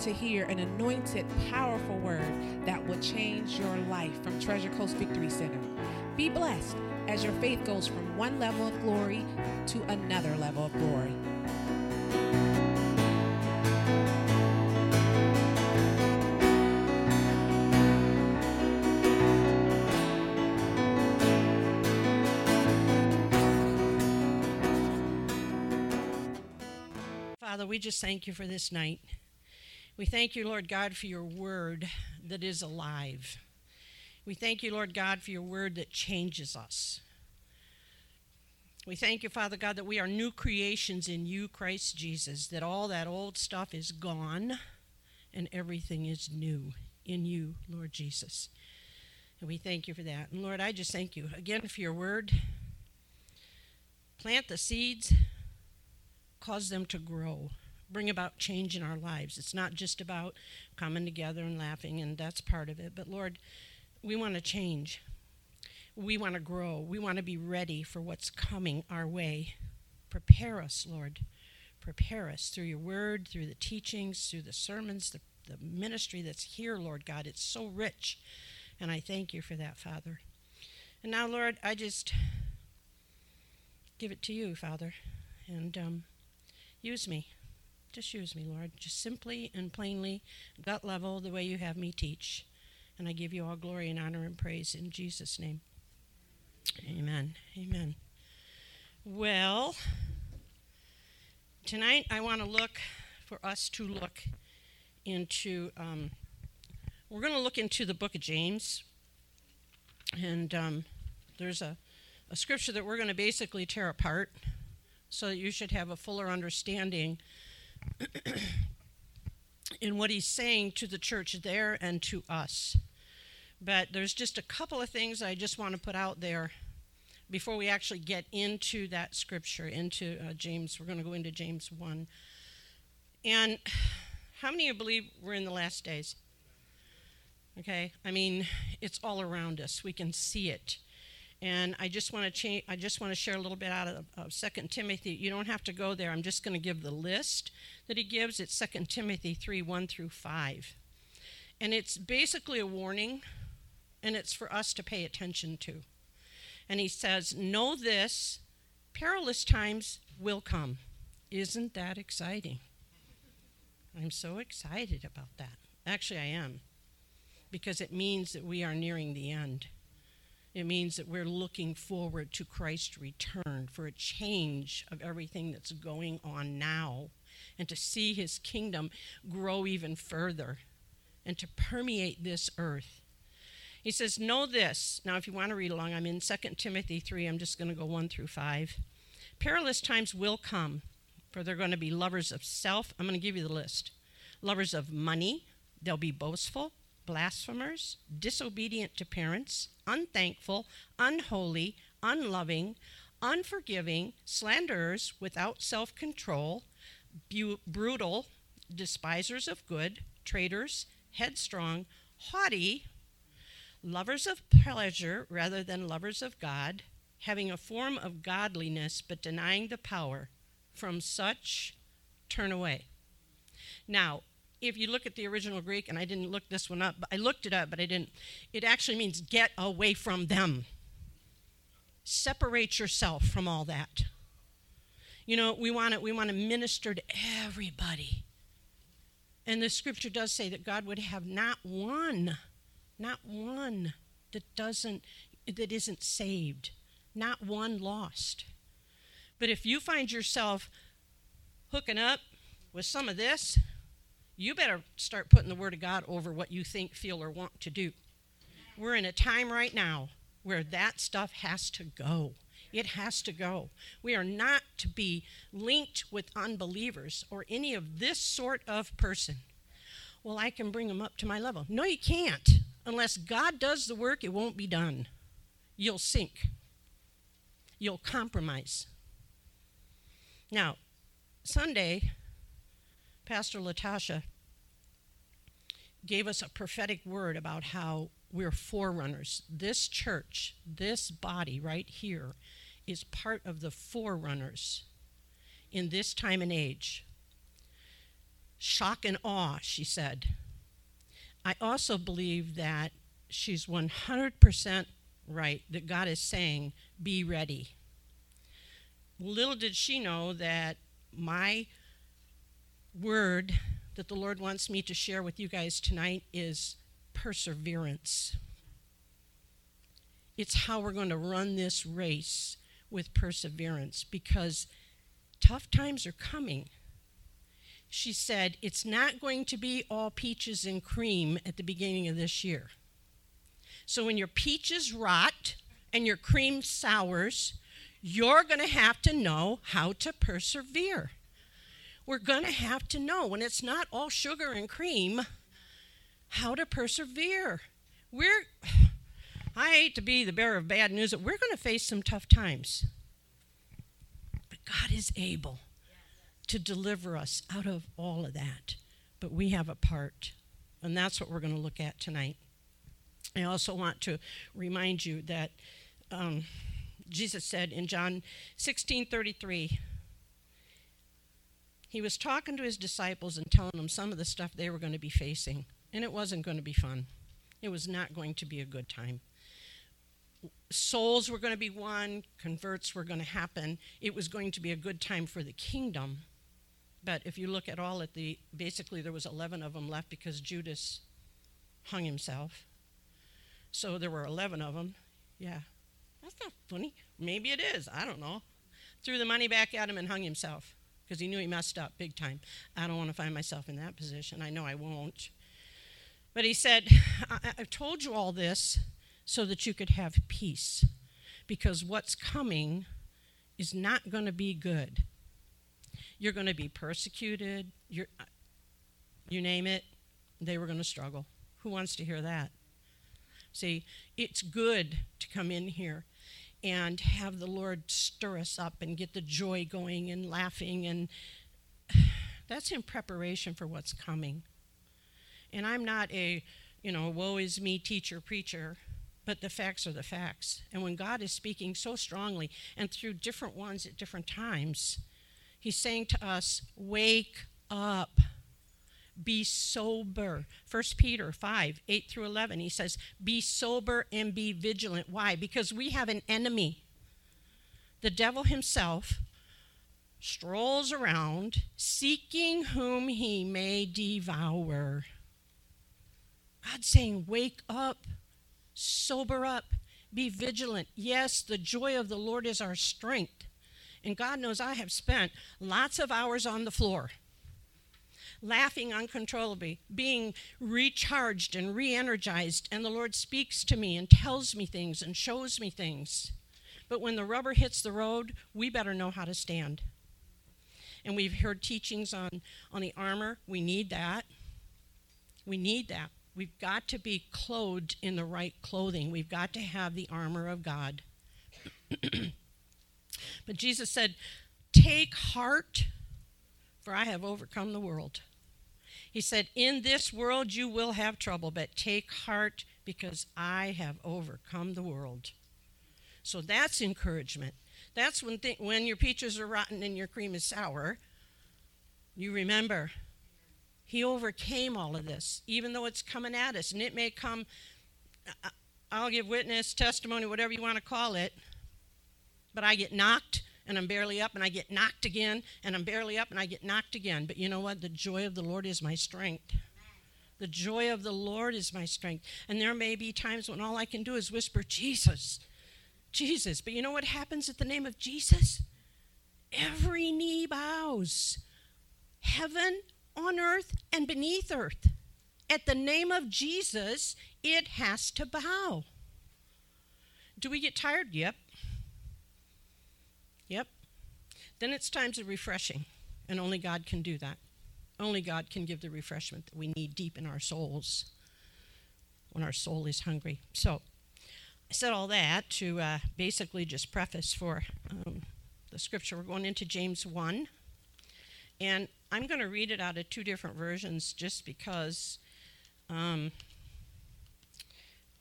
to hear an anointed, powerful word that will change your life from Treasure Coast Victory Center. Be blessed as your faith goes from one level of glory to another level of glory. Father, we just thank you for this night. We thank you, Lord God, for your word that is alive. We thank you, Lord God, for your word that changes us. We thank you, Father God, that we are new creations in you, Christ Jesus, that all that old stuff is gone and everything is new in you, Lord Jesus. And we thank you for that. And Lord, I just thank you again for your word. Plant the seeds, cause them to grow, bring about change in our lives. It's not just about coming together and laughing, and that's part of it. But Lord, we want to change. We want to grow. We want to be ready for what's coming our way. Prepare us, Lord. Prepare us through your word, through the teachings, through the sermons, the, the ministry that's here, Lord God. It's so rich. And I thank you for that, Father. And now, Lord, I just give it to you, Father. And um, use me. Just use me, Lord. Just simply and plainly, gut level, the way you have me teach. And I give you all glory and honor and praise in Jesus' name. Amen. Amen. Well, tonight I want to look for us to look into, um, we're going to look into the book of James. And um, there's a, a scripture that we're going to basically tear apart so that you should have a fuller understanding in what he's saying to the church there and to us. But there's just a couple of things I just want to put out there before we actually get into that scripture, into uh, James. We're going to go into James 1. And how many of you believe we're in the last days? Okay, I mean, it's all around us. We can see it. And I just want to change. I just want to share a little bit out of, of Second Timothy. You don't have to go there. I'm just going to give the list that he gives. It's Second Timothy three one through five, and it's basically a warning and it's for us to pay attention to. And he says, Know this perilous times will come. Isn't that exciting? I'm so excited about that. Actually, I am, because it means that we are nearing the end. It means that we're looking forward to Christ's return for a change of everything that's going on now and to see his kingdom grow even further and to permeate this earth. He says, Know this. Now, if you want to read along, I'm in 2 Timothy 3. I'm just going to go 1 through 5. Perilous times will come, for they're going to be lovers of self. I'm going to give you the list lovers of money, they'll be boastful, blasphemers, disobedient to parents, unthankful, unholy, unloving, unforgiving, slanderers, without self control, bu- brutal, despisers of good, traitors, headstrong, haughty lovers of pleasure rather than lovers of God, having a form of godliness but denying the power. From such, turn away. Now, if you look at the original Greek, and I didn't look this one up, but I looked it up, but I didn't, it actually means get away from them. Separate yourself from all that. You know, we want to we want to minister to everybody. And the scripture does say that God would have not one not one that doesn't that isn't saved, not one lost. But if you find yourself hooking up with some of this, you better start putting the word of God over what you think, feel, or want to do. We're in a time right now where that stuff has to go. It has to go. We are not to be linked with unbelievers or any of this sort of person. Well, I can bring them up to my level. No, you can't. Unless God does the work, it won't be done. You'll sink, you'll compromise. Now, Sunday, Pastor Latasha gave us a prophetic word about how we're forerunners. This church, this body right here, is part of the forerunners in this time and age. shock and awe, she said. I also believe that she's 100% right, that God is saying, be ready. Little did she know that my word that the Lord wants me to share with you guys tonight is perseverance. It's how we're going to run this race with perseverance because tough times are coming. She said, It's not going to be all peaches and cream at the beginning of this year. So when your peaches rot and your cream sours, you're going to have to know how to persevere. We're going to have to know when it's not all sugar and cream how to persevere. We're I hate to be the bearer of bad news, but we're going to face some tough times. But God is able to deliver us out of all of that. But we have a part, and that's what we're going to look at tonight. I also want to remind you that um, Jesus said in John 16 33, he was talking to his disciples and telling them some of the stuff they were going to be facing, and it wasn't going to be fun. It was not going to be a good time souls were going to be won, converts were going to happen. It was going to be a good time for the kingdom. But if you look at all at the basically there was 11 of them left because Judas hung himself. So there were 11 of them. Yeah. That's not funny. Maybe it is. I don't know. Threw the money back at him and hung himself because he knew he messed up big time. I don't want to find myself in that position. I know I won't. But he said, I- have told you all this so that you could have peace. Because what's coming is not going to be good. You're going to be persecuted. You're, uh, you name it, they were going to struggle. Who wants to hear that? See, it's good to come in here and have the Lord stir us up and get the joy going and laughing and that's in preparation for what's coming. And I'm not a, you know, woe is me teacher preacher but the facts are the facts. And when God is speaking so strongly and through different ones at different times, He's saying to us, Wake up. Be sober. 1 Peter 5 8 through 11, he says, Be sober and be vigilant. Why? Because we have an enemy. The devil himself strolls around seeking whom he may devour. God's saying, Wake up sober up, be vigilant. Yes, the joy of the Lord is our strength. And God knows I have spent lots of hours on the floor, laughing uncontrollably, being recharged and re energized. And the Lord speaks to me and tells me things and shows me things. But when the rubber hits the road, we better know how to stand. And we've heard teachings on, on the armor. We need that. We need that. We've got to be clothed in the right clothing. We've got to have the armor of God. but Jesus said, Take heart, for I have overcome the world. He said, In this world you will have trouble, but take heart because I have overcome the world. So that's encouragement. That's when, th- when your peaches are rotten and your cream is sour. You remember he overcame all of this, even though it's coming at us. And it may come, uh, uh, I'll give witness, testimony, whatever you want to call it, but I get knocked and I'm barely up, and I get knocked again, and I'm barely up, and I get knocked again. But you know what? The joy of the Lord is my strength. The joy of the Lord is my strength. And there may be times when all I can do is whisper, Jesus, Jesus. But you know what happens at the name of Jesus? Every knee bows. Heaven, on earth and beneath earth. At the name of Jesus, it has to bow. Do we get tired? Yep. Yep. Then it's times of refreshing, and only God can do that. Only God can give the refreshment that we need deep in our souls when our soul is hungry. So, I said all that to uh, basically just preface for um, the scripture. We're going into James 1. And I'm going to read it out of two different versions just because um,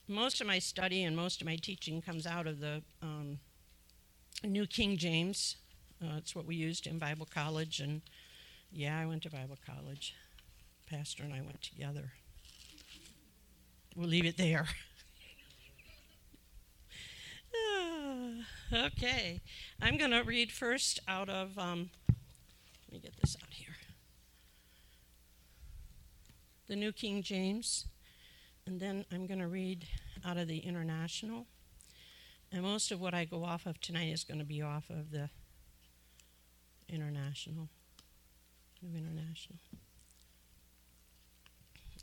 most of my study and most of my teaching comes out of the um, New King James. Uh, it's what we used in Bible college. And yeah, I went to Bible college. Pastor and I went together. We'll leave it there. okay, I'm going to read first out of, um, let me get this out here. The New King James, and then I'm going to read out of the International. And most of what I go off of tonight is going to be off of the International. New International.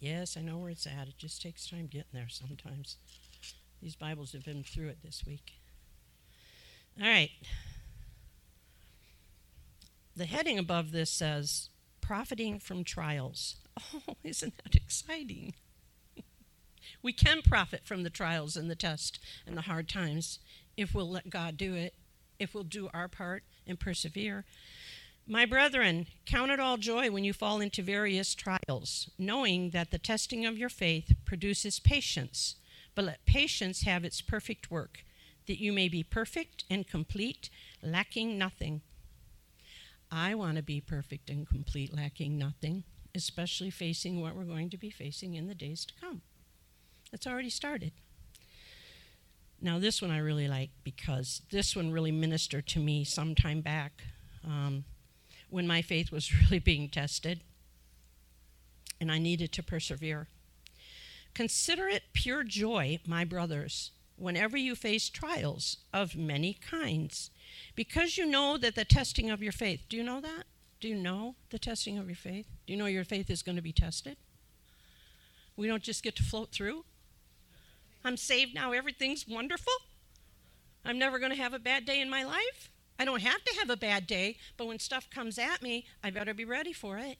Yes, I know where it's at. It just takes time getting there sometimes. These Bibles have been through it this week. All right. The heading above this says, Profiting from Trials. Oh, isn't that exciting? We can profit from the trials and the tests and the hard times if we'll let God do it, if we'll do our part and persevere. My brethren, count it all joy when you fall into various trials, knowing that the testing of your faith produces patience. But let patience have its perfect work, that you may be perfect and complete, lacking nothing. I want to be perfect and complete, lacking nothing, especially facing what we're going to be facing in the days to come. It's already started. Now, this one I really like because this one really ministered to me some time back. Um, when my faith was really being tested and I needed to persevere. Consider it pure joy, my brothers, whenever you face trials of many kinds, because you know that the testing of your faith, do you know that? Do you know the testing of your faith? Do you know your faith is going to be tested? We don't just get to float through. I'm saved now, everything's wonderful. I'm never going to have a bad day in my life. I don't have to have a bad day, but when stuff comes at me, I better be ready for it.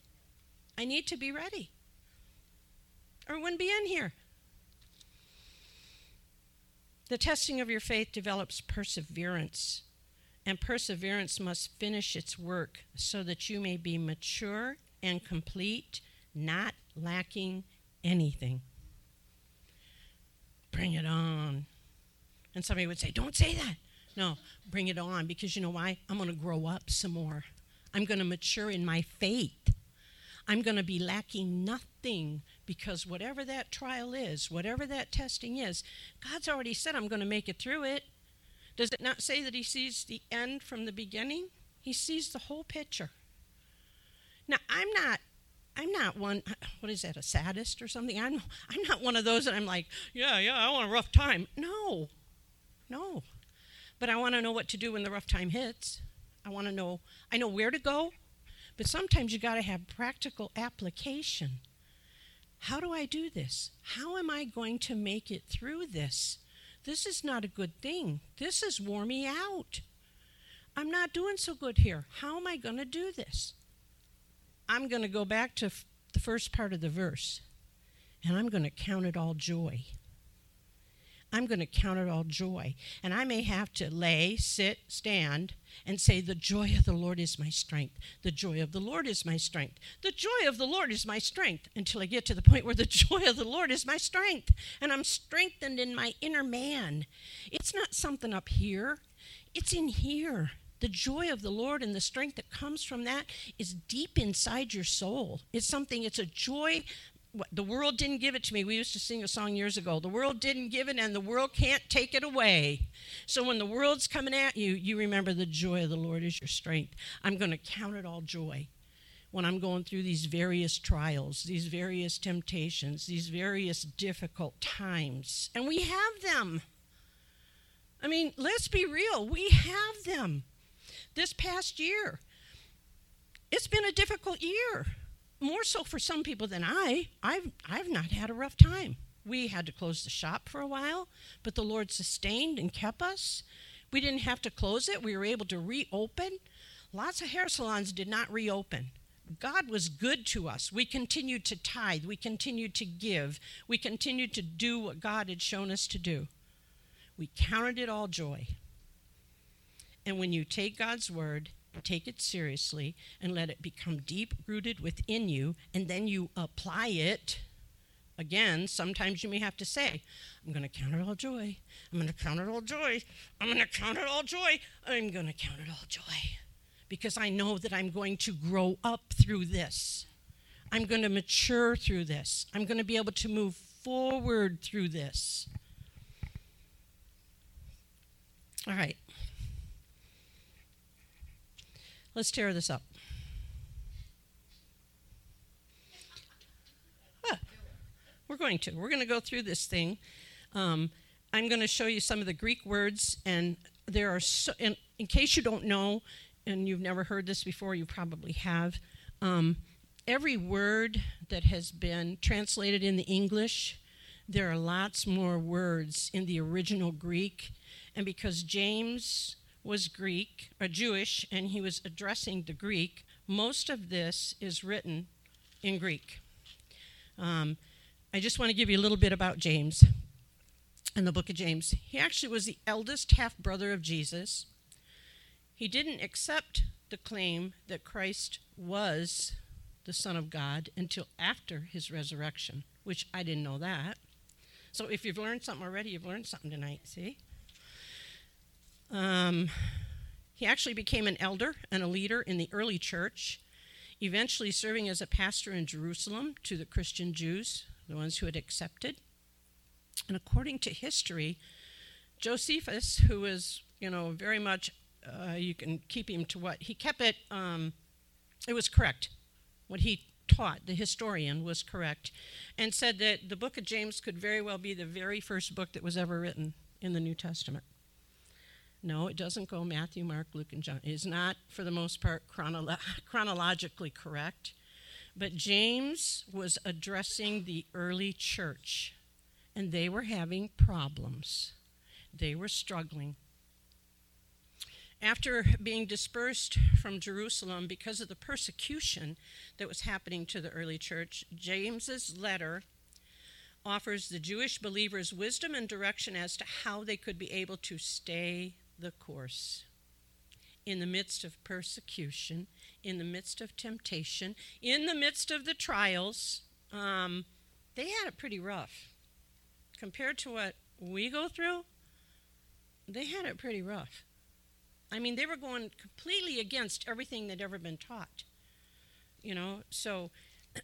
I need to be ready. Or wouldn't be in here. The testing of your faith develops perseverance, and perseverance must finish its work so that you may be mature and complete, not lacking anything. Bring it on. And somebody would say, Don't say that. No, bring it on because you know why? I'm going to grow up some more. I'm going to mature in my faith. I'm going to be lacking nothing because whatever that trial is, whatever that testing is, God's already said I'm going to make it through it. Does it not say that He sees the end from the beginning? He sees the whole picture. Now, I'm not. I'm not one. What is that? A sadist or something? I'm. I'm not one of those that I'm like, yeah, yeah. I want a rough time. No, no. But I want to know what to do when the rough time hits. I want to know, I know where to go, but sometimes you got to have practical application. How do I do this? How am I going to make it through this? This is not a good thing. This is wore me out. I'm not doing so good here. How am I going to do this? I'm going to go back to f- the first part of the verse, and I'm going to count it all joy. I'm going to count it all joy. And I may have to lay, sit, stand, and say, The joy of the Lord is my strength. The joy of the Lord is my strength. The joy of the Lord is my strength until I get to the point where the joy of the Lord is my strength. And I'm strengthened in my inner man. It's not something up here, it's in here. The joy of the Lord and the strength that comes from that is deep inside your soul. It's something, it's a joy the world didn't give it to me. We used to sing a song years ago. The world didn't give it, and the world can't take it away. So when the world's coming at you, you remember the joy of the Lord is your strength. I'm going to count it all joy when I'm going through these various trials, these various temptations, these various difficult times. And we have them. I mean, let's be real. We have them. This past year, it's been a difficult year more so for some people than I. I've, I've not had a rough time. We had to close the shop for a while, but the Lord sustained and kept us. We didn't have to close it, we were able to reopen. Lots of hair salons did not reopen. God was good to us. We continued to tithe, we continued to give, we continued to do what God had shown us to do. We counted it all joy. And when you take God's word take it seriously and let it become deep rooted within you, and then you apply it. Again, sometimes you may have to say, I'm going to count it all joy. I'm going to count it all joy. I'm going to count it all joy. I'm going to count it all joy. Because I know that I'm going to grow up through this. I'm going to mature through this. I'm going to be able to move forward through this. All right. Let's tear this up. Ah, we're going to. We're going to go through this thing. Um, I'm going to show you some of the Greek words, and there are so, in, in case you don't know, and you've never heard this before, you probably have. Um, every word that has been translated in the English, there are lots more words in the original Greek. And because James was Greek or Jewish and he was addressing the Greek, most of this is written in Greek. Um, I just want to give you a little bit about James in the book of James. He actually was the eldest half brother of Jesus. He didn't accept the claim that Christ was the Son of God until after his resurrection, which I didn't know that. So if you've learned something already, you've learned something tonight, see? Um, he actually became an elder and a leader in the early church, eventually serving as a pastor in Jerusalem to the Christian Jews, the ones who had accepted. And according to history, Josephus, who was, you know, very much, uh, you can keep him to what he kept it, um, it was correct. What he taught, the historian, was correct, and said that the book of James could very well be the very first book that was ever written in the New Testament. No, it doesn't go Matthew, Mark, Luke, and John. It is not, for the most part, chronolo- chronologically correct. But James was addressing the early church, and they were having problems. They were struggling. After being dispersed from Jerusalem because of the persecution that was happening to the early church, James's letter offers the Jewish believers wisdom and direction as to how they could be able to stay the course. In the midst of persecution, in the midst of temptation, in the midst of the trials, um, they had it pretty rough. Compared to what we go through, they had it pretty rough. I mean, they were going completely against everything they'd ever been taught. You know, so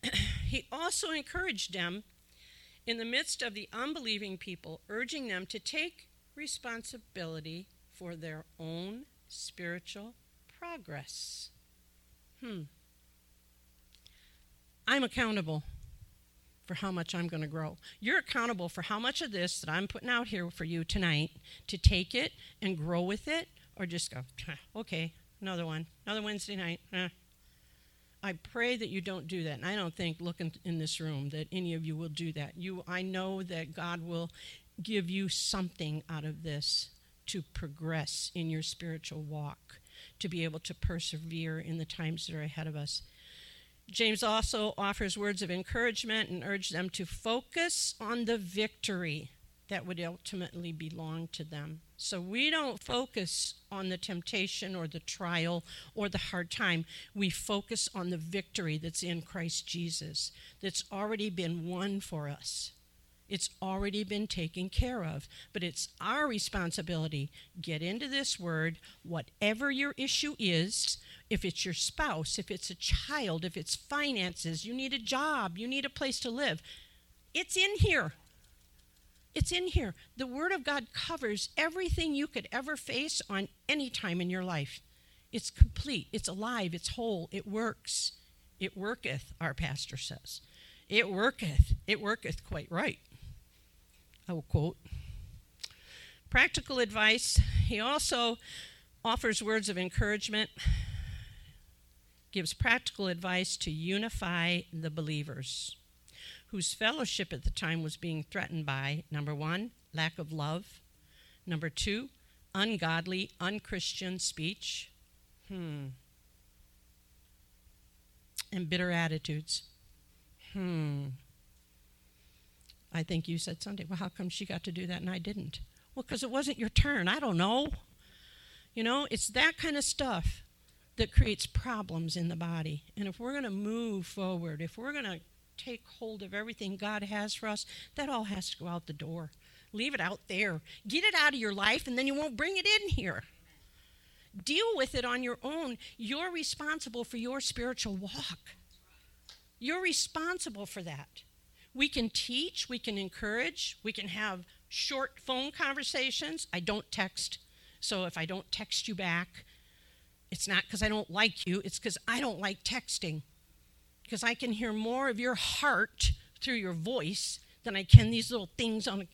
he also encouraged them in the midst of the unbelieving people, urging them to take responsibility for their own spiritual progress. Hmm. I'm accountable for how much I'm going to grow. You're accountable for how much of this that I'm putting out here for you tonight to take it and grow with it or just go, okay, another one, another Wednesday night. Eh. I pray that you don't do that. And I don't think, looking in this room, that any of you will do that. You, I know that God will give you something out of this to progress in your spiritual walk, to be able to persevere in the times that are ahead of us. James also offers words of encouragement and urges them to focus on the victory that would ultimately belong to them. So we don't focus on the temptation or the trial or the hard time. We focus on the victory that's in Christ Jesus, that's already been won for us. It's already been taken care of. But it's our responsibility. Get into this word, whatever your issue is, if it's your spouse, if it's a child, if it's finances, you need a job, you need a place to live. It's in here. It's in here. The Word of God covers everything you could ever face on any time in your life. It's complete, it's alive, it's whole, it works. It worketh, our pastor says. It worketh. It worketh quite right. I will quote. Practical advice. He also offers words of encouragement, gives practical advice to unify the believers whose fellowship at the time was being threatened by number one, lack of love, number two, ungodly, unchristian speech, hmm, and bitter attitudes. Hmm. I think you said Sunday, well, how come she got to do that and I didn't? Well, because it wasn't your turn. I don't know. You know, it's that kind of stuff that creates problems in the body. And if we're going to move forward, if we're going to take hold of everything God has for us, that all has to go out the door. Leave it out there. Get it out of your life, and then you won't bring it in here. Deal with it on your own. You're responsible for your spiritual walk. You're responsible for that. We can teach, we can encourage, we can have short phone conversations. I don't text, so if I don't text you back, it's not because I don't like you, it's because I don't like texting. Because I can hear more of your heart through your voice than I can these little things on.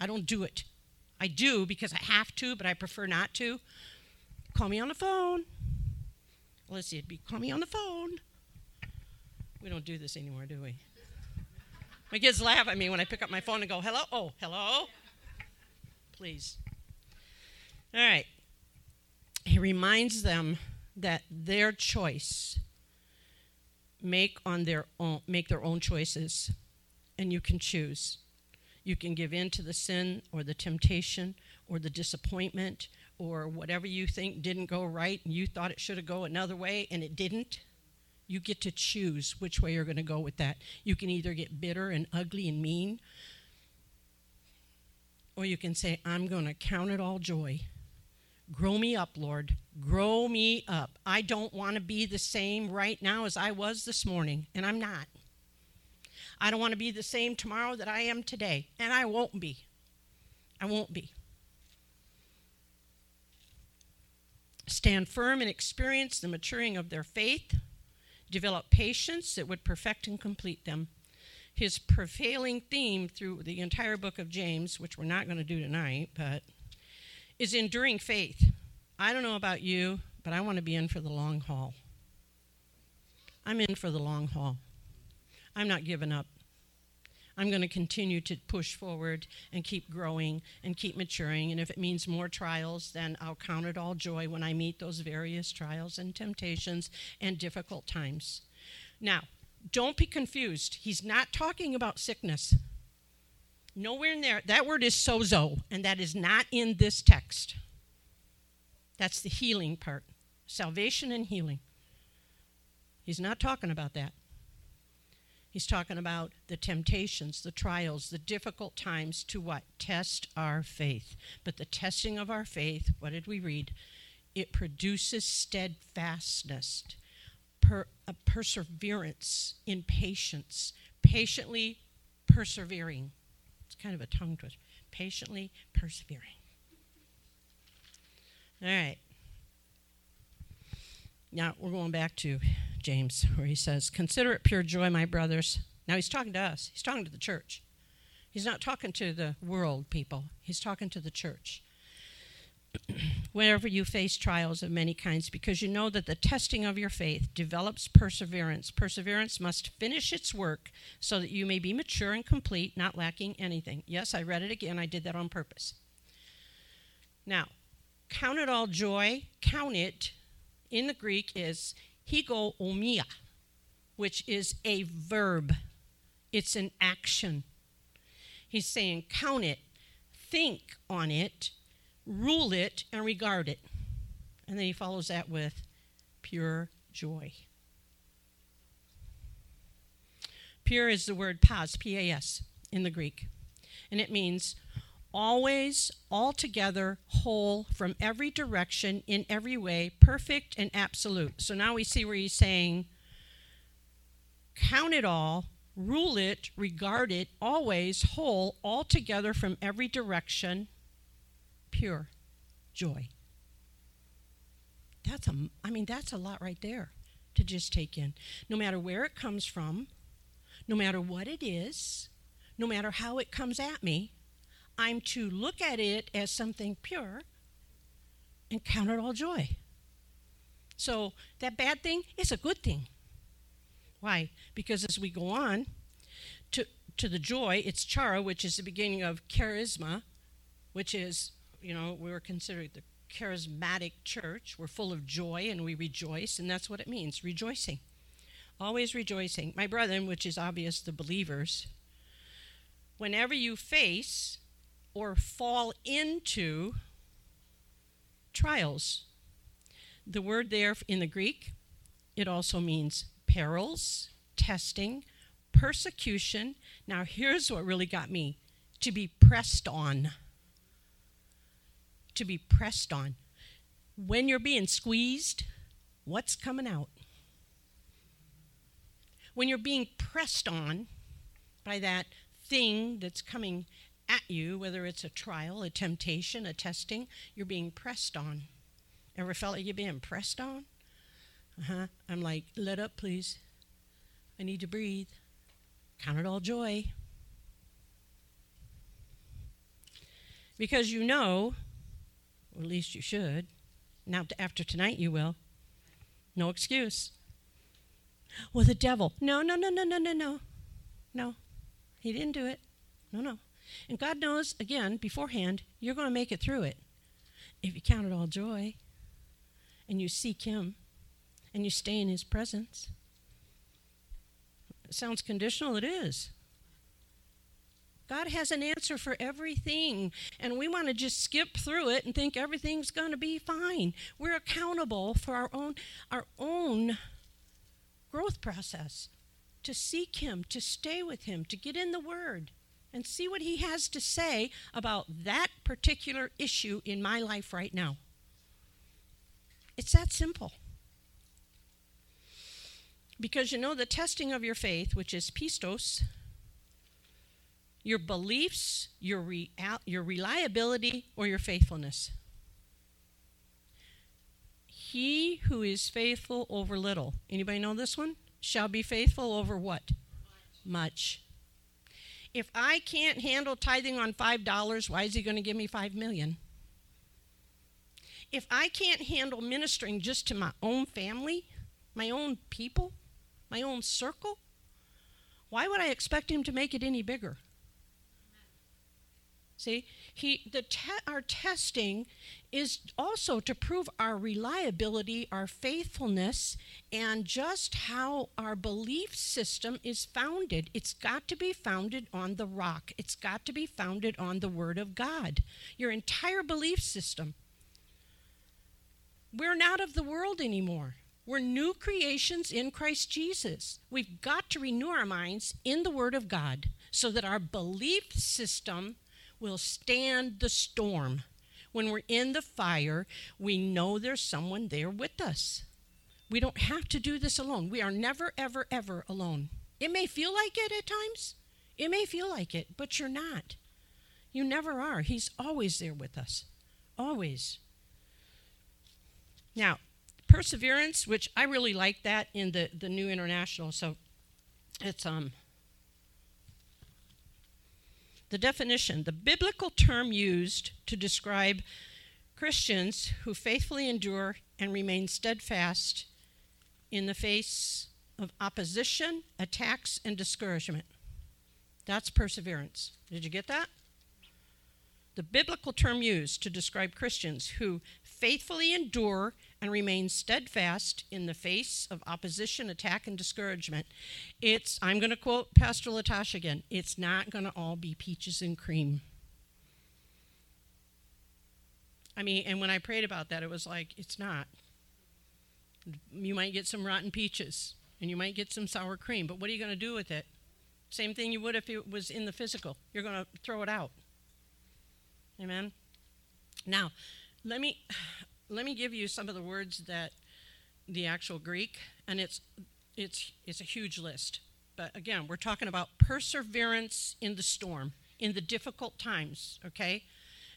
I don't do it. I do because I have to, but I prefer not to. Call me on the phone. Let's see, it'd be call me on the phone. We don't do this anymore, do we? My kids laugh at me when I pick up my phone and go, hello? Oh, hello? Please. All right. He reminds them that their choice make on their own make their own choices and you can choose. You can give in to the sin or the temptation or the disappointment or whatever you think didn't go right and you thought it should have go another way and it didn't. You get to choose which way you're going to go with that. You can either get bitter and ugly and mean or you can say I'm going to count it all joy. Grow me up, Lord. Grow me up. I don't want to be the same right now as I was this morning, and I'm not. I don't want to be the same tomorrow that I am today, and I won't be. I won't be. Stand firm and experience the maturing of their faith. Develop patience that would perfect and complete them. His prevailing theme through the entire book of James, which we're not going to do tonight, but is enduring faith. I don't know about you, but I want to be in for the long haul. I'm in for the long haul. I'm not giving up. I'm going to continue to push forward and keep growing and keep maturing. And if it means more trials, then I'll count it all joy when I meet those various trials and temptations and difficult times. Now, don't be confused. He's not talking about sickness. Nowhere in there. That word is sozo, and that is not in this text. That's the healing part salvation and healing. He's not talking about that. He's talking about the temptations, the trials, the difficult times to what? Test our faith. But the testing of our faith, what did we read? It produces steadfastness, per, a perseverance in patience, patiently persevering. It's kind of a tongue twister. Patiently persevering. All right. Now we're going back to James, where he says, Consider it pure joy, my brothers. Now he's talking to us, he's talking to the church. He's not talking to the world people, he's talking to the church. Whenever you face trials of many kinds, because you know that the testing of your faith develops perseverance. Perseverance must finish its work so that you may be mature and complete, not lacking anything. Yes, I read it again. I did that on purpose. Now, count it all joy. Count it in the Greek is hegeomai, which is a verb, it's an action. He's saying, count it, think on it, rule it, and regard it. And then he follows that with pure joy. Pure is the word pas, P A S, in the Greek. And it means always, altogether, whole, from every direction, in every way, perfect and absolute. So now we see where he's saying, count it all, rule it, regard it, always, whole, altogether, from every direction, pure joy. That's a, I mean, that's a lot right there to just take in. No matter where it comes from, no matter what it is, no matter how it comes at me, I'm to look at it as something pure and count it all joy. So that bad thing is a good thing. Why? Because as we go on to, to the joy, it's chara, which is the beginning of charisma, which is, you know, we're considered the charismatic church. We're full of joy and we rejoice, and that's what it means rejoicing. Always rejoicing. My brethren, which is obvious, the believers, whenever you face or fall into trials. The word there in the Greek, it also means perils, testing, persecution. Now, here's what really got me to be pressed on. To be pressed on. When you're being squeezed, what's coming out? when you're being pressed on by that thing that's coming at you, whether it's a trial, a temptation, a testing, you're being pressed on. Ever felt like you're being pressed on? Uh huh. I'm like, let up, please. I need to breathe. Count it all joy. Because you know, or at least you should, now after tonight you will, no excuse. Well, the devil. No, no, no, no, no, no, no. No. He didn't do it. No, no. And God knows, again, beforehand, you're going to make it through it. If you count it all joy and you seek Him and you stay in His presence. It sounds conditional, it is. God has an answer for everything, and we want to just skip through it and think everything's going to be fine. We're accountable for our own our own growth process to seek him, to stay with him, to get in the word and see what he has to say about that particular issue in my life right now. It's that simple. Because you know, the testing of your faith, which is pistos, your beliefs, your, rea- your reliability, or your faithfulness. He who is faithful over little, anybody know this one? Shall be faithful over what? Much. If I can't handle tithing on $5, why is he going to give me 5 million? If I can't handle ministering just to my own family, my own people, my own circle, why would I expect him to make it any bigger? See, he the te- our testing is also to prove our reliability, our faithfulness, and just how our belief system is founded. It's got to be founded on the rock. It's got to be founded on the word of God. Your entire belief system. We're not of the world anymore. We're new creations in Christ Jesus. We've got to renew our minds in the Word of God so that our belief system will stand the storm. When we're in the fire, we know there's someone there with us. We don't have to do this alone. We are never, ever, ever alone. It may feel like it at times. It may feel like it, but you're not. You never are. He's always there with us. Always. Now, perseverance, which I really like that in the, the New International. So it's um the definition, the biblical term used to describe Christians who faithfully endure and remain steadfast in the face of opposition, attacks, and discouragement. That's perseverance. Did you get that? The biblical term used to describe Christians who faithfully endure and remain steadfast in the face of opposition, attack, and discouragement. It's, I'm going to quote Pastor Latasha again, it's not going to all be peaches and cream. I mean, and when I prayed about that, it was like, it's not. You might get some rotten peaches and you might get some sour cream, but what are you going to do with it? Same thing you would if it was in the physical. You're going to throw it out. Amen. Now, let me let me give you some of the words that the actual Greek, and it's it's it's a huge list. But again, we're talking about perseverance in the storm, in the difficult times, okay?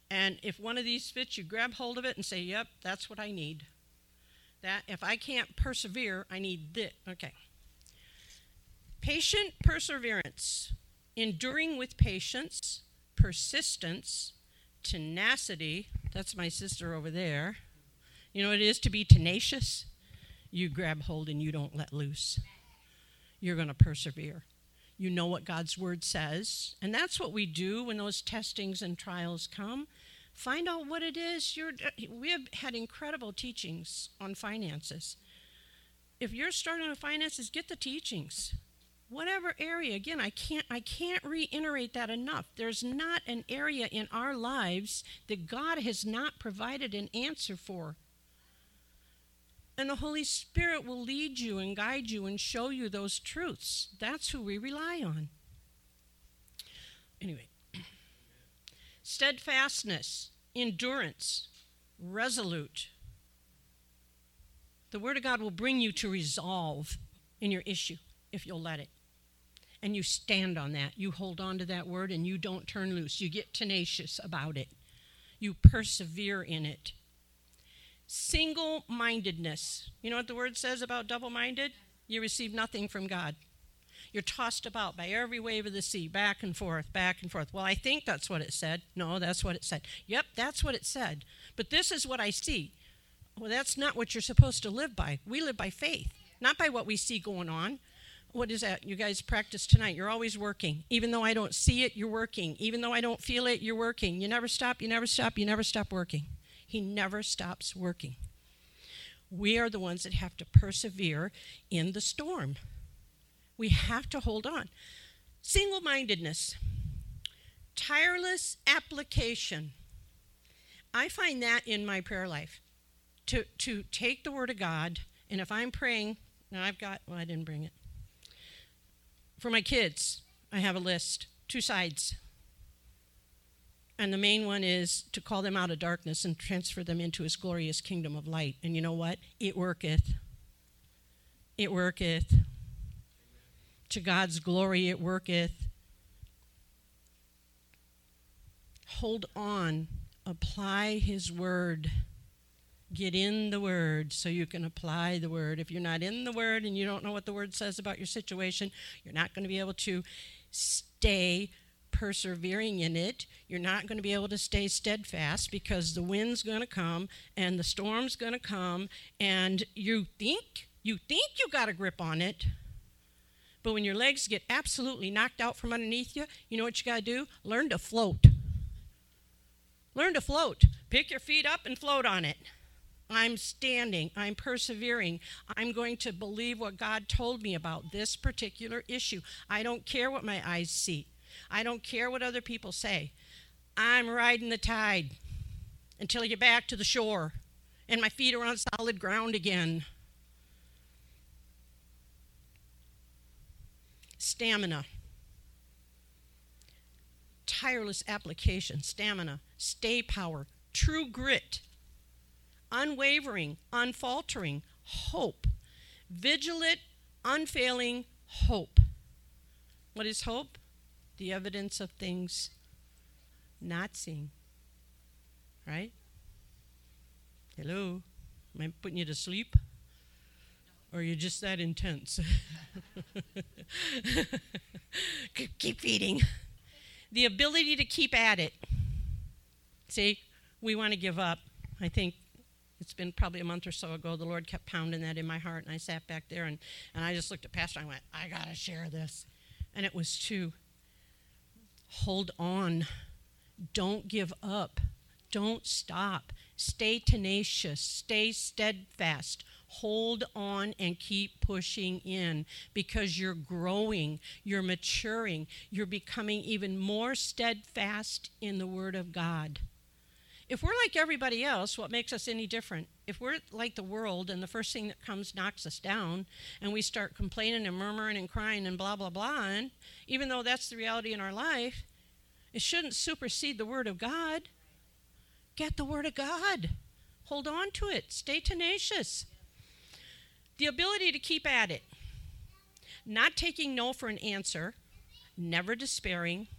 And if one of these fits, you grab hold of it and say, "Yep, that's what I need." That if I can't persevere, I need this. Okay. Patient perseverance, enduring with patience, persistence, tenacity. That's my sister over there you know what it is to be tenacious? You grab hold and you don't let loose. You're going to persevere. You know what God's word says. And that's what we do when those testings and trials come. Find out what it is. You're, we have had incredible teachings on finances. If you're starting with finances, get the teachings whatever area again i can't i can't reiterate that enough there's not an area in our lives that god has not provided an answer for and the Holy Spirit will lead you and guide you and show you those truths. That's who we rely on. Anyway, steadfastness, endurance, resolute. The Word of God will bring you to resolve in your issue. if you'll let it. And you stand on that. You hold on to that word and you don't turn loose. You get tenacious about it. You persevere in it. Single mindedness. You know what the word says about double minded? You receive nothing from God. You're tossed about by every wave of the sea, back and forth, back and forth. Well, I think that's what it said. No, that's what it said. Yep, that's what it said. But this is what I see. Well, that's not what you're supposed to live by. We live by faith, not by what we see going on. What is that? You guys practice tonight. You're always working. Even though I don't see it, you're working. Even though I don't feel it, you're working. You never stop, you never stop, you never stop working. He never stops working. We are the ones that have to persevere in the storm. We have to hold on. Single mindedness, tireless application. I find that in my prayer life. To, to take the Word of God, and if I'm praying, now I've got, well, I didn't bring it. For my kids, I have a list, two sides. And the main one is to call them out of darkness and transfer them into his glorious kingdom of light. And you know what? It worketh. It worketh to God's glory it worketh. Hold on, apply His word. Get in the word so you can apply the word. If you're not in the word and you don't know what the word says about your situation, you're not going to be able to stay persevering in it. You're not going to be able to stay steadfast because the wind's going to come and the storm's going to come and you think you think you got a grip on it, but when your legs get absolutely knocked out from underneath you, you know what you got to do? Learn to float. Learn to float. Pick your feet up and float on it. I'm standing. I'm persevering. I'm going to believe what God told me about this particular issue. I don't care what my eyes see, I don't care what other people say. I'm riding the tide until I get back to the shore and my feet are on solid ground again. stamina, tireless application, stamina, stay power, true grit, unwavering, unfaltering, hope, vigilant, unfailing hope. What is hope? The evidence of things not seen. Right? Hello? Am I putting you to sleep? Or are you just that intense? keep feeding. The ability to keep at it. See, we want to give up. I think it's been probably a month or so ago, the Lord kept pounding that in my heart, and I sat back there and, and I just looked at Pastor and I went, I got to share this. And it was to hold on, don't give up, don't stop, stay tenacious, stay steadfast, hold on and keep pushing in because you're growing, you're maturing, you're becoming even more steadfast in the Word of God. If we're like everybody else, what makes us any different? If we're like the world and the first thing that comes knocks us down and we start complaining and murmuring and crying and blah, blah, blah, and even though that's the reality in our life, it shouldn't supersede the Word of God. Get the Word of God. Hold on to it. Stay tenacious. The ability to keep at it, not taking no for an answer, never despairing,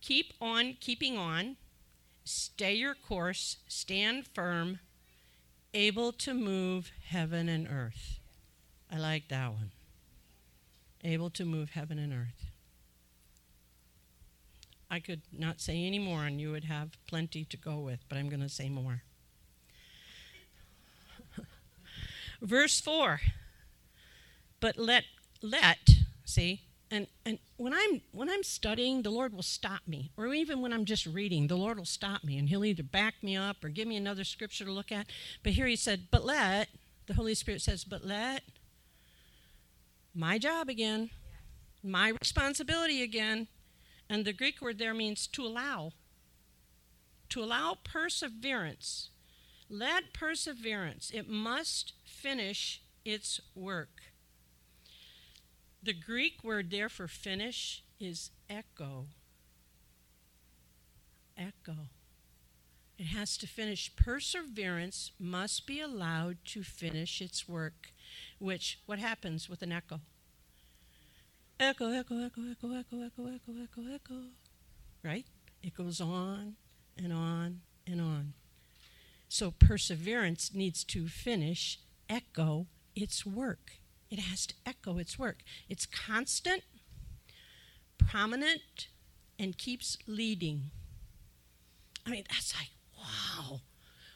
keep on keeping on, stay your course, stand firm, able to move heaven and earth. I like that one. Able to move heaven and earth. I could not say any more, and you would have plenty to go with, but I'm going to say more. Verse 4. But let, let, see, and, and when I'm when I'm studying, the Lord will stop me. Or even when I'm just reading, the Lord will stop me and He'll either back me up or give me another scripture to look at. But here he said, but let, the Holy Spirit says, but let my job again, my responsibility again. And the Greek word there means to allow. To allow perseverance. Let perseverance. It must finish its work. The Greek word there for finish is echo. Echo. It has to finish. Perseverance must be allowed to finish its work, which, what happens with an echo? echo, echo, echo, echo, echo, echo, echo, echo, echo. Right? It goes on and on and on. So perseverance needs to finish, echo its work. It has to echo its work. It's constant, prominent, and keeps leading. I mean, that's like, wow.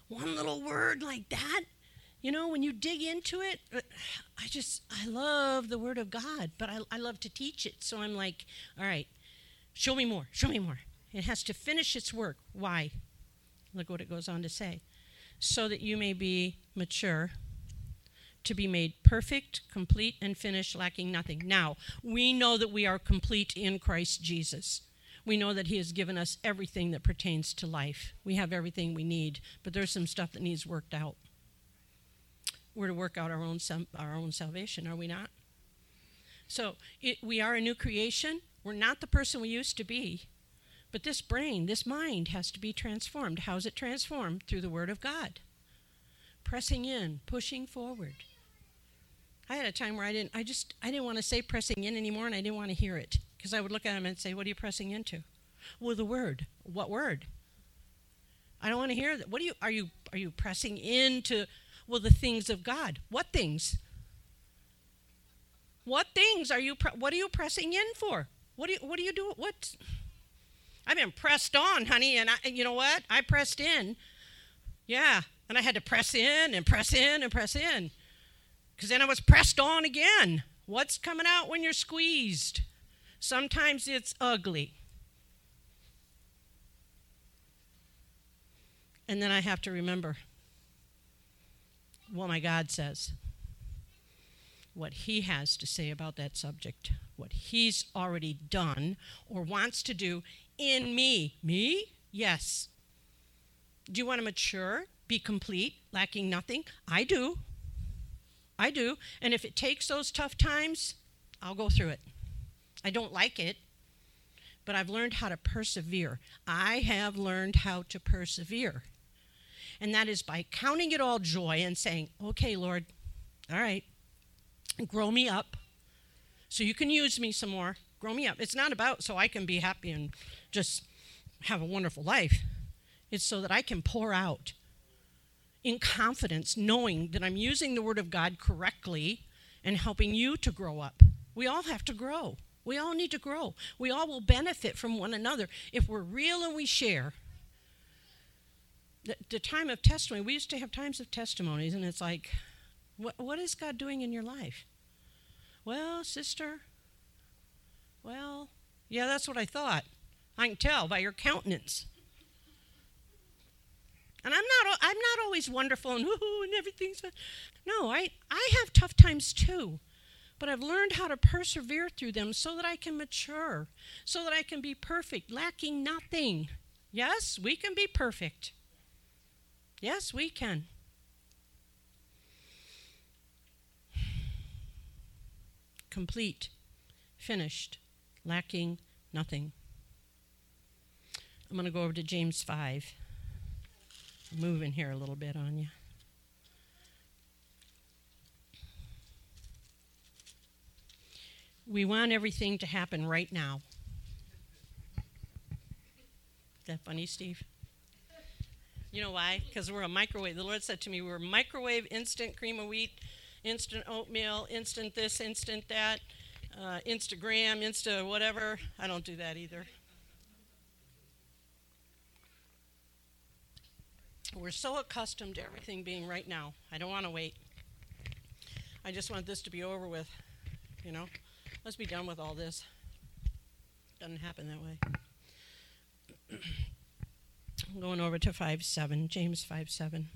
One little word like that you know, when you dig into it, uh, I just, I love the Word of God, but I, I love to teach it. So I'm like, all right, show me more, show me more. It has to finish its work. Why? Look what it goes on to say. So that you may be mature, to be made perfect, complete, and finished, lacking nothing. Now, we know that we are complete in Christ Jesus. We know that He has given us everything that pertains to life. We have everything we need, but there's some stuff that needs worked out we're to work out our own, our own salvation, are we not? So it, we are a new creation. We're not the person we used to be. But this brain, this mind has to be transformed. How's it transformed? Through the Word of God. Pressing in, pushing forward. I had a time where I didn't I just I didn't want to say pressing in anymore and I didn't want to hear it. Because I would look at him and say, What are you pressing into? Well the word. What word? I don't want to hear that. What are you are you are you pressing into well, the things of God. What things? What things are you? Pre- what are you pressing in for? What do you? What do you do? What? I've been pressed on, honey, and I, you know what? I pressed in. Yeah, and I had to press in and press in and press in, because then I was pressed on again. What's coming out when you're squeezed? Sometimes it's ugly. And then I have to remember what my God says, what He has to say about that subject, what He's already done or wants to do in me. Me? Yes. Do you want to mature, be complete, lacking nothing? I do. I do. And if it takes those tough times, I'll go through it. I don't like it, but I've learned how to persevere. I have learned how to persevere and that is by counting it all joy and saying, okay, Lord, all right, grow me up so you can use me some more. Grow me up. It's not about so I can be happy and just have a wonderful life, it's so that I can pour out in confidence, knowing that I'm using the Word of God correctly and helping you to grow up. We all have to grow. We all need to grow. We all will benefit from one another if we're real and we share the, the time of testimony, we used to have times of testimonies, and it's like, what, what is God doing in your life? Well, sister, well, yeah, that's what I thought. I can tell by your countenance. And I'm not I'm not always wonderful and woohoo and everything's fine. No, I, I have tough times too. But I've learned how to persevere through them so that I can mature, so that I can be perfect, lacking nothing. Yes, we can be perfect. Yes, we can. Complete, finished, lacking nothing. I'm going to go over to James 5. Moving here a little bit on you. We want everything to happen right now. Is that funny, Steve? You know why? Because we're a microwave. The Lord said to me, we're microwave instant cream of wheat, instant oatmeal, instant this, instant that, uh, Instagram, Insta whatever. I don't do that either. We're so accustomed to everything being right now. I don't want to wait. I just want this to be over with. You know, let's be done with all this. Doesn't happen that way. I'm going over to 5 7, James 5 7.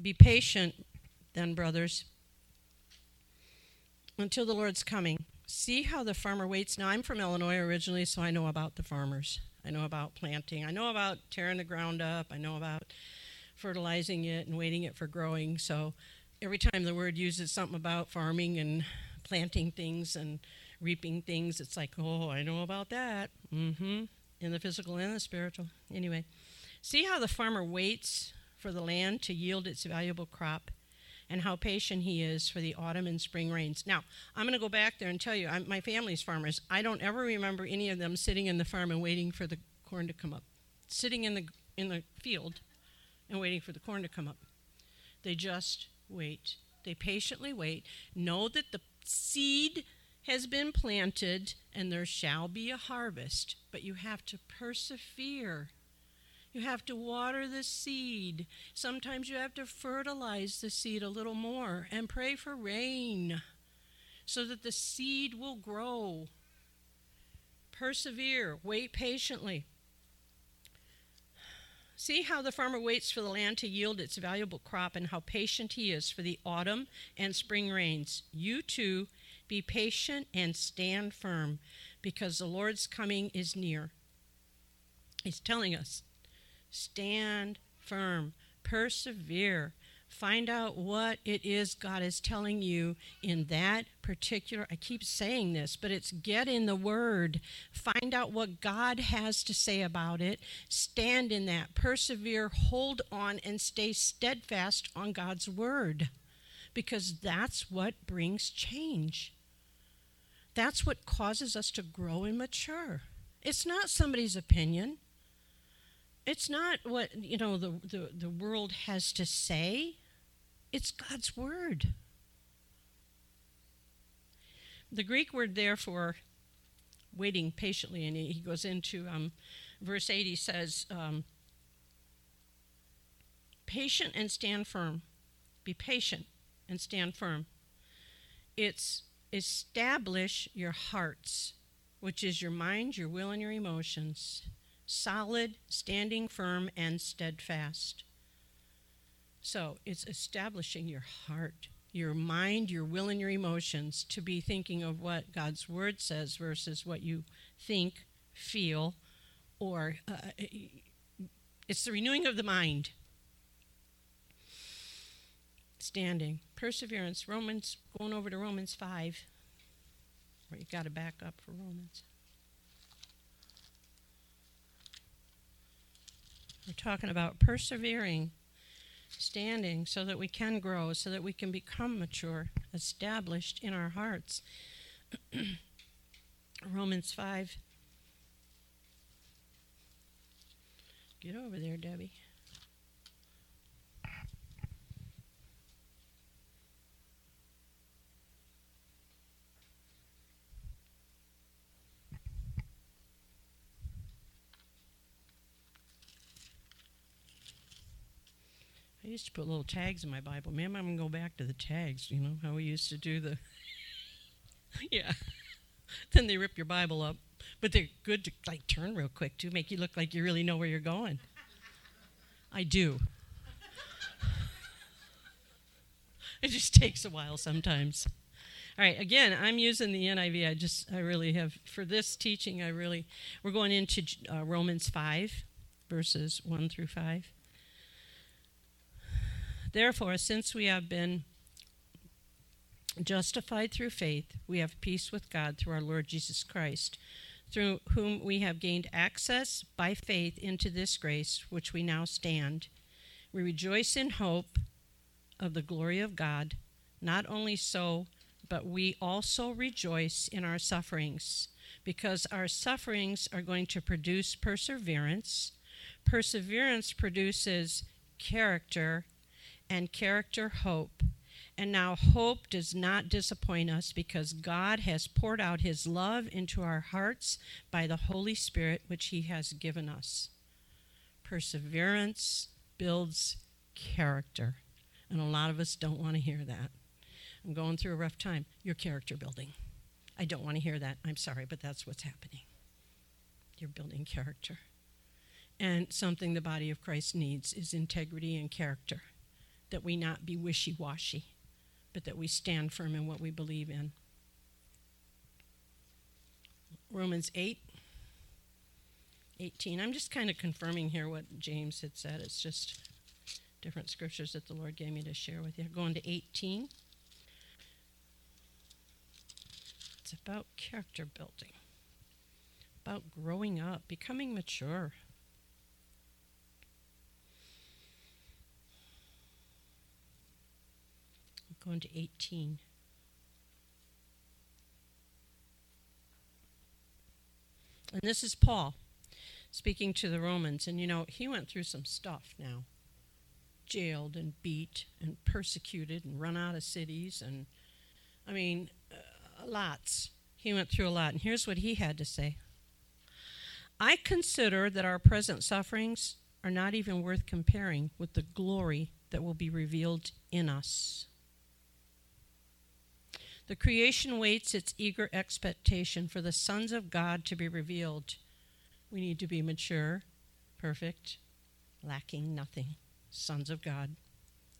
Be patient, then, brothers, until the Lord's coming. See how the farmer waits. Now, I'm from Illinois originally, so I know about the farmers. I know about planting. I know about tearing the ground up. I know about fertilizing it and waiting it for growing. So, every time the word uses something about farming and planting things and reaping things, it's like, oh, I know about that. Mm hmm in the physical and the spiritual. Anyway, see how the farmer waits for the land to yield its valuable crop. And how patient he is for the autumn and spring rains. Now, I'm going to go back there and tell you, I'm, my family's farmers. I don't ever remember any of them sitting in the farm and waiting for the corn to come up, sitting in the in the field and waiting for the corn to come up. They just wait. They patiently wait. Know that the seed has been planted and there shall be a harvest, but you have to persevere. You have to water the seed. Sometimes you have to fertilize the seed a little more and pray for rain so that the seed will grow. Persevere, wait patiently. See how the farmer waits for the land to yield its valuable crop and how patient he is for the autumn and spring rains. You too be patient and stand firm because the Lord's coming is near. He's telling us stand firm, persevere, Find out what it is God is telling you in that particular. I keep saying this, but it's get in the Word. Find out what God has to say about it. Stand in that. Persevere, hold on, and stay steadfast on God's Word because that's what brings change. That's what causes us to grow and mature. It's not somebody's opinion. It's not what you know the, the, the world has to say. It's God's word. The Greek word therefore, waiting patiently, and he goes into um, verse 8, he says, um, patient and stand firm. Be patient and stand firm. It's establish your hearts, which is your mind, your will, and your emotions solid, standing firm, and steadfast. So it's establishing your heart, your mind, your will, and your emotions to be thinking of what God's Word says versus what you think, feel, or uh, it's the renewing of the mind. Standing, perseverance, Romans, going over to Romans 5, where you got to back up for Romans. We're talking about persevering, standing, so that we can grow, so that we can become mature, established in our hearts. Romans 5. Get over there, Debbie. I used to put little tags in my Bible. Ma'am, I'm to go back to the tags, you know, how we used to do the. yeah. then they rip your Bible up. But they're good to like turn real quick to make you look like you really know where you're going. I do. it just takes a while sometimes. All right, again, I'm using the NIV. I just, I really have, for this teaching, I really, we're going into uh, Romans 5, verses 1 through 5. Therefore, since we have been justified through faith, we have peace with God through our Lord Jesus Christ, through whom we have gained access by faith into this grace which we now stand. We rejoice in hope of the glory of God. Not only so, but we also rejoice in our sufferings, because our sufferings are going to produce perseverance. Perseverance produces character, and character hope. And now hope does not disappoint us because God has poured out his love into our hearts by the Holy Spirit, which he has given us. Perseverance builds character. And a lot of us don't want to hear that. I'm going through a rough time. You're character building. I don't want to hear that. I'm sorry, but that's what's happening. You're building character. And something the body of Christ needs is integrity and character that we not be wishy washy, but that we stand firm in what we believe in. Romans 8, 18. I'm just kind of confirming here what James had said. It's just different scriptures that the Lord gave me to share with you. Going to 18. It's about character building, about growing up, becoming mature. Going to 18. And this is Paul speaking to the Romans. And you know, he went through some stuff now jailed and beat and persecuted and run out of cities. And I mean, uh, lots. He went through a lot. And here's what he had to say I consider that our present sufferings are not even worth comparing with the glory that will be revealed in us. The creation waits its eager expectation for the sons of God to be revealed. We need to be mature, perfect, lacking nothing. Sons of God,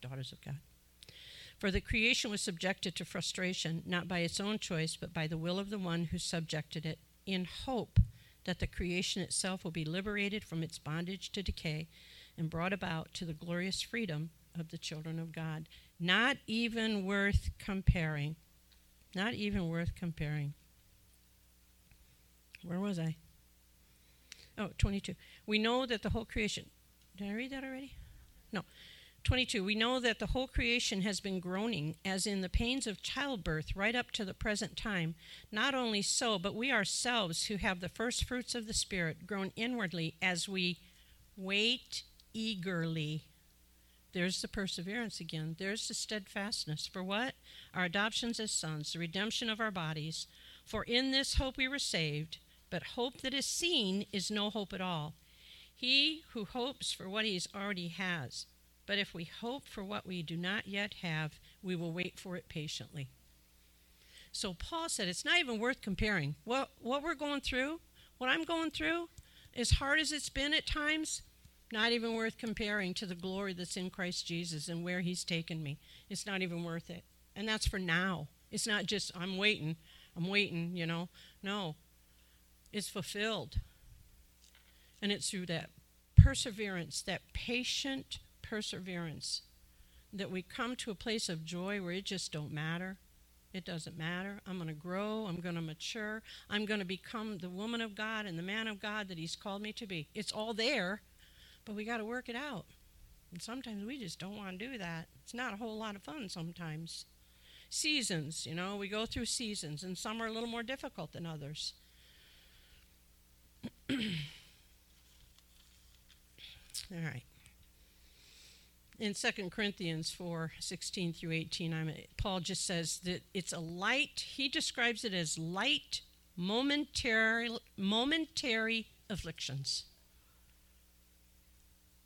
daughters of God. For the creation was subjected to frustration, not by its own choice, but by the will of the one who subjected it, in hope that the creation itself will be liberated from its bondage to decay and brought about to the glorious freedom of the children of God. Not even worth comparing not even worth comparing. Where was I? Oh, 22. We know that the whole creation. Did I read that already? No. 22. We know that the whole creation has been groaning as in the pains of childbirth right up to the present time. Not only so, but we ourselves who have the first fruits of the Spirit groan inwardly as we wait eagerly there's the perseverance again. There's the steadfastness. For what? Our adoptions as sons, the redemption of our bodies. For in this hope we were saved, but hope that is seen is no hope at all. He who hopes for what he already has. But if we hope for what we do not yet have, we will wait for it patiently. So Paul said it's not even worth comparing. What, what we're going through, what I'm going through, as hard as it's been at times, not even worth comparing to the glory that's in Christ Jesus and where He's taken me. It's not even worth it. And that's for now. It's not just, I'm waiting, I'm waiting, you know. No, it's fulfilled. And it's through that perseverance, that patient perseverance, that we come to a place of joy where it just don't matter. It doesn't matter. I'm going to grow. I'm going to mature. I'm going to become the woman of God and the man of God that He's called me to be. It's all there. But we got to work it out. And sometimes we just don't want to do that. It's not a whole lot of fun sometimes. Seasons, you know, we go through seasons, and some are a little more difficult than others. All right. In 2 Corinthians 4 16 through 18, I'm, Paul just says that it's a light, he describes it as light, momentary, momentary afflictions.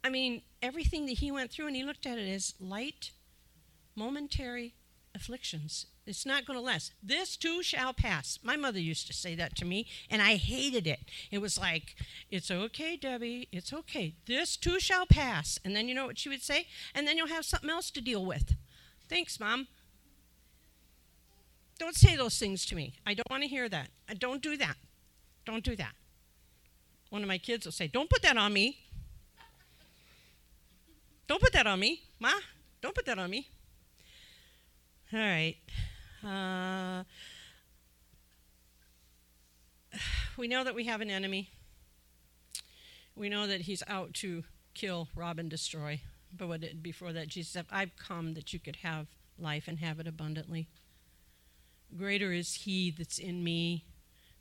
I mean, everything that he went through, and he looked at it as light, momentary afflictions. It's not going to last. This too shall pass. My mother used to say that to me, and I hated it. It was like, It's okay, Debbie. It's okay. This too shall pass. And then you know what she would say? And then you'll have something else to deal with. Thanks, Mom. Don't say those things to me. I don't want to hear that. I don't do that. Don't do that. One of my kids will say, Don't put that on me. Don't put that on me, Ma. Don't put that on me. All right. Uh, we know that we have an enemy. We know that he's out to kill, rob, and destroy. But what it, before that, Jesus said, I've come that you could have life and have it abundantly. Greater is he that's in me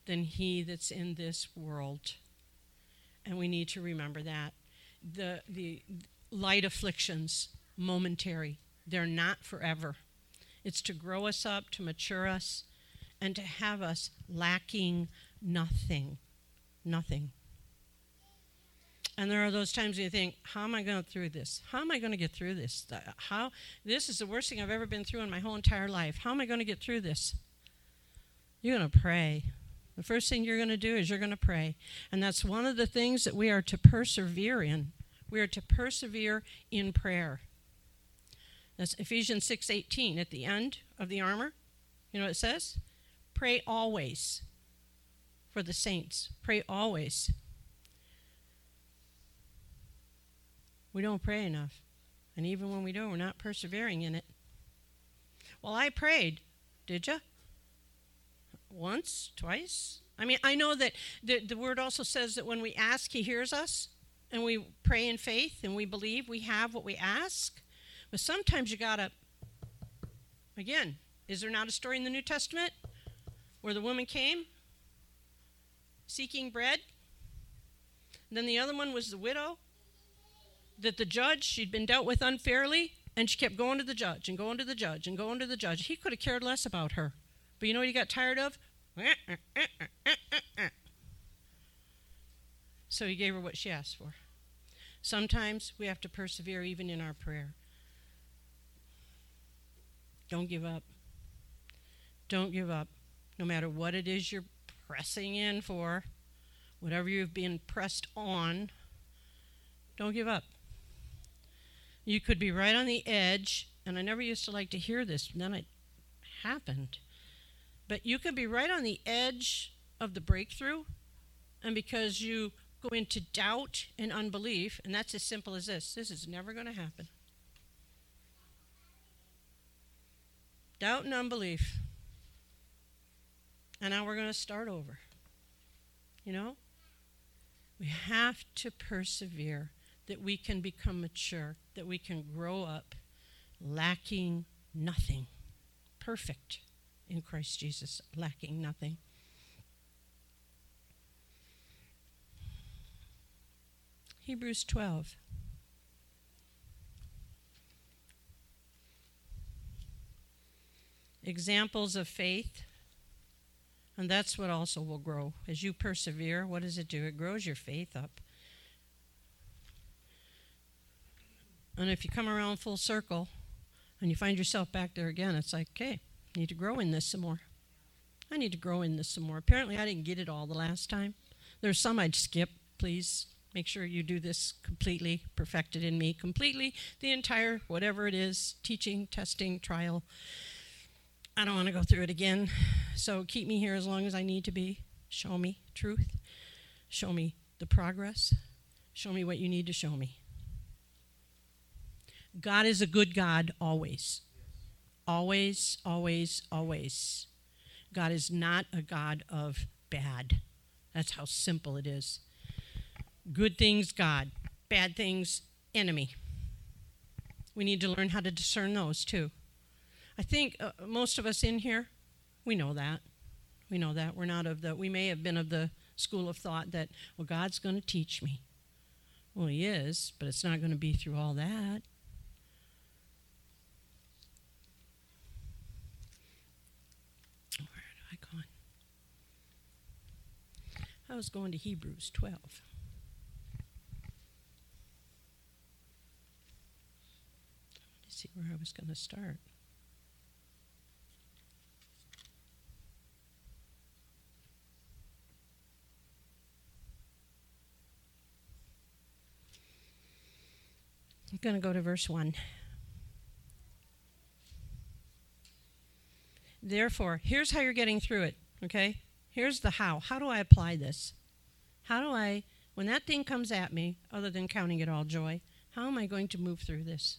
than he that's in this world. And we need to remember that. The, the, light afflictions momentary, they're not forever. It's to grow us up, to mature us, and to have us lacking nothing. Nothing. And there are those times you think, how am I going through this? How am I going to get through this? How this is the worst thing I've ever been through in my whole entire life. How am I going to get through this? You're going to pray. The first thing you're going to do is you're going to pray. And that's one of the things that we are to persevere in. We are to persevere in prayer. That's Ephesians 6:18 at the end of the armor. You know what it says? Pray always for the saints. Pray always. We don't pray enough. And even when we do, we're not persevering in it. Well, I prayed. Did you? Once, twice? I mean, I know that the, the word also says that when we ask, he hears us and we pray in faith and we believe we have what we ask. But sometimes you got to Again, is there not a story in the New Testament where the woman came seeking bread? And then the other one was the widow that the judge, she'd been dealt with unfairly, and she kept going to the judge and going to the judge and going to the judge. He could have cared less about her. But you know what he got tired of? So he gave her what she asked for. Sometimes we have to persevere even in our prayer. Don't give up. Don't give up. No matter what it is you're pressing in for, whatever you've been pressed on, don't give up. You could be right on the edge, and I never used to like to hear this, and then it happened. But you could be right on the edge of the breakthrough, and because you go into doubt and unbelief, and that's as simple as this this is never going to happen. Doubt and unbelief. And now we're going to start over. You know? We have to persevere that we can become mature, that we can grow up lacking nothing, perfect in Christ Jesus, lacking nothing. Hebrews 12. Examples of faith. And that's what also will grow. As you persevere, what does it do? It grows your faith up. And if you come around full circle and you find yourself back there again, it's like, okay, I need to grow in this some more. I need to grow in this some more. Apparently, I didn't get it all the last time. There's some I'd skip. Please make sure you do this completely, perfected in me completely, the entire, whatever it is, teaching, testing, trial. I don't want to go through it again. So keep me here as long as I need to be. Show me truth. Show me the progress. Show me what you need to show me. God is a good God always. Always, always, always. God is not a God of bad. That's how simple it is. Good things, God. Bad things, enemy. We need to learn how to discern those too. I think uh, most of us in here, we know that. We know that. We're not of the, we may have been of the school of thought that, well, God's going to teach me. Well, He is, but it's not going to be through all that. Where I? I was going to Hebrews 12. See where I was going to start. I'm going to go to verse 1. Therefore, here's how you're getting through it, okay? Here's the how. How do I apply this? How do I, when that thing comes at me, other than counting it all joy, how am I going to move through this?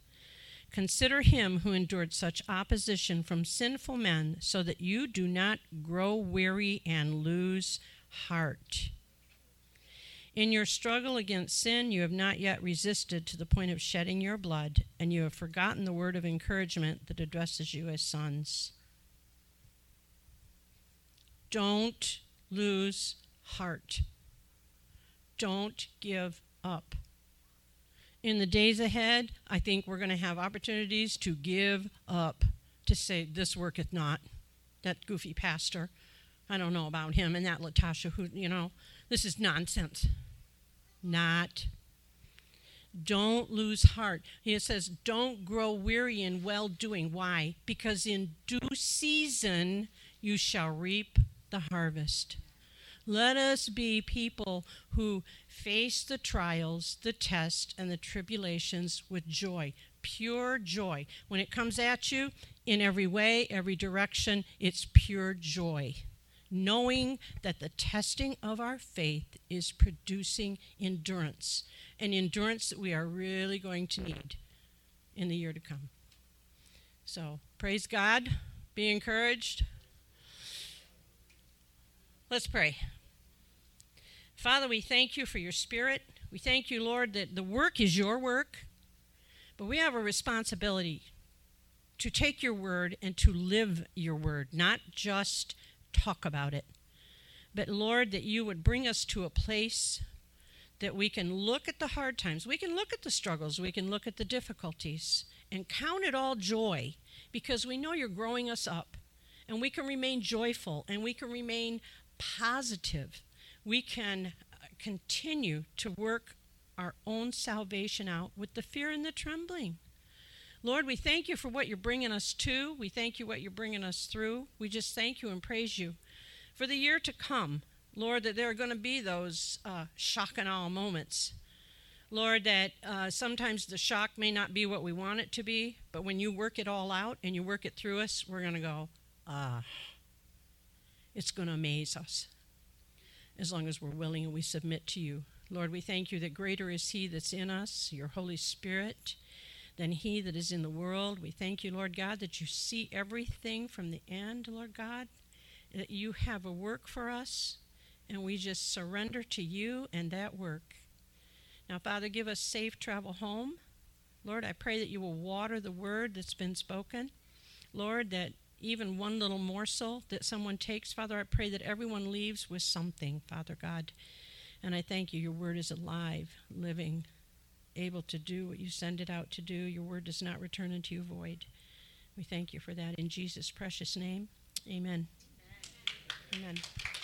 Consider him who endured such opposition from sinful men, so that you do not grow weary and lose heart. In your struggle against sin, you have not yet resisted to the point of shedding your blood, and you have forgotten the word of encouragement that addresses you as sons. Don't lose heart. Don't give up. In the days ahead, I think we're going to have opportunities to give up, to say, This worketh not. That goofy pastor, I don't know about him, and that Latasha, who, you know, this is nonsense. Not. Don't lose heart. He says, don't grow weary in well doing. Why? Because in due season you shall reap the harvest. Let us be people who face the trials, the tests, and the tribulations with joy. pure joy. When it comes at you, in every way, every direction, it's pure joy. Knowing that the testing of our faith is producing endurance, an endurance that we are really going to need in the year to come. So, praise God. Be encouraged. Let's pray. Father, we thank you for your spirit. We thank you, Lord, that the work is your work, but we have a responsibility to take your word and to live your word, not just talk about it. But Lord, that you would bring us to a place that we can look at the hard times, we can look at the struggles, we can look at the difficulties, and count it all joy because we know you're growing us up. And we can remain joyful and we can remain positive. We can uh, continue to work our own salvation out with the fear and the trembling. Lord, we thank you for what you're bringing us to. We thank you what you're bringing us through. We just thank you and praise you for the year to come. Lord, that there are going to be those uh, shock and awe moments. Lord, that uh, sometimes the shock may not be what we want it to be, but when you work it all out and you work it through us, we're going to go, ah, it's going to amaze us as long as we're willing and we submit to you. Lord, we thank you that greater is He that's in us, your Holy Spirit than he that is in the world. We thank you, Lord God, that you see everything from the end, Lord God, that you have a work for us, and we just surrender to you and that work. Now, Father, give us safe travel home. Lord, I pray that you will water the word that's been spoken. Lord, that even one little morsel that someone takes, Father, I pray that everyone leaves with something, Father God. And I thank you. Your word is alive, living, able to do what you send it out to do. Your word does not return unto you void. We thank you for that in Jesus' precious name. Amen. Amen. Amen.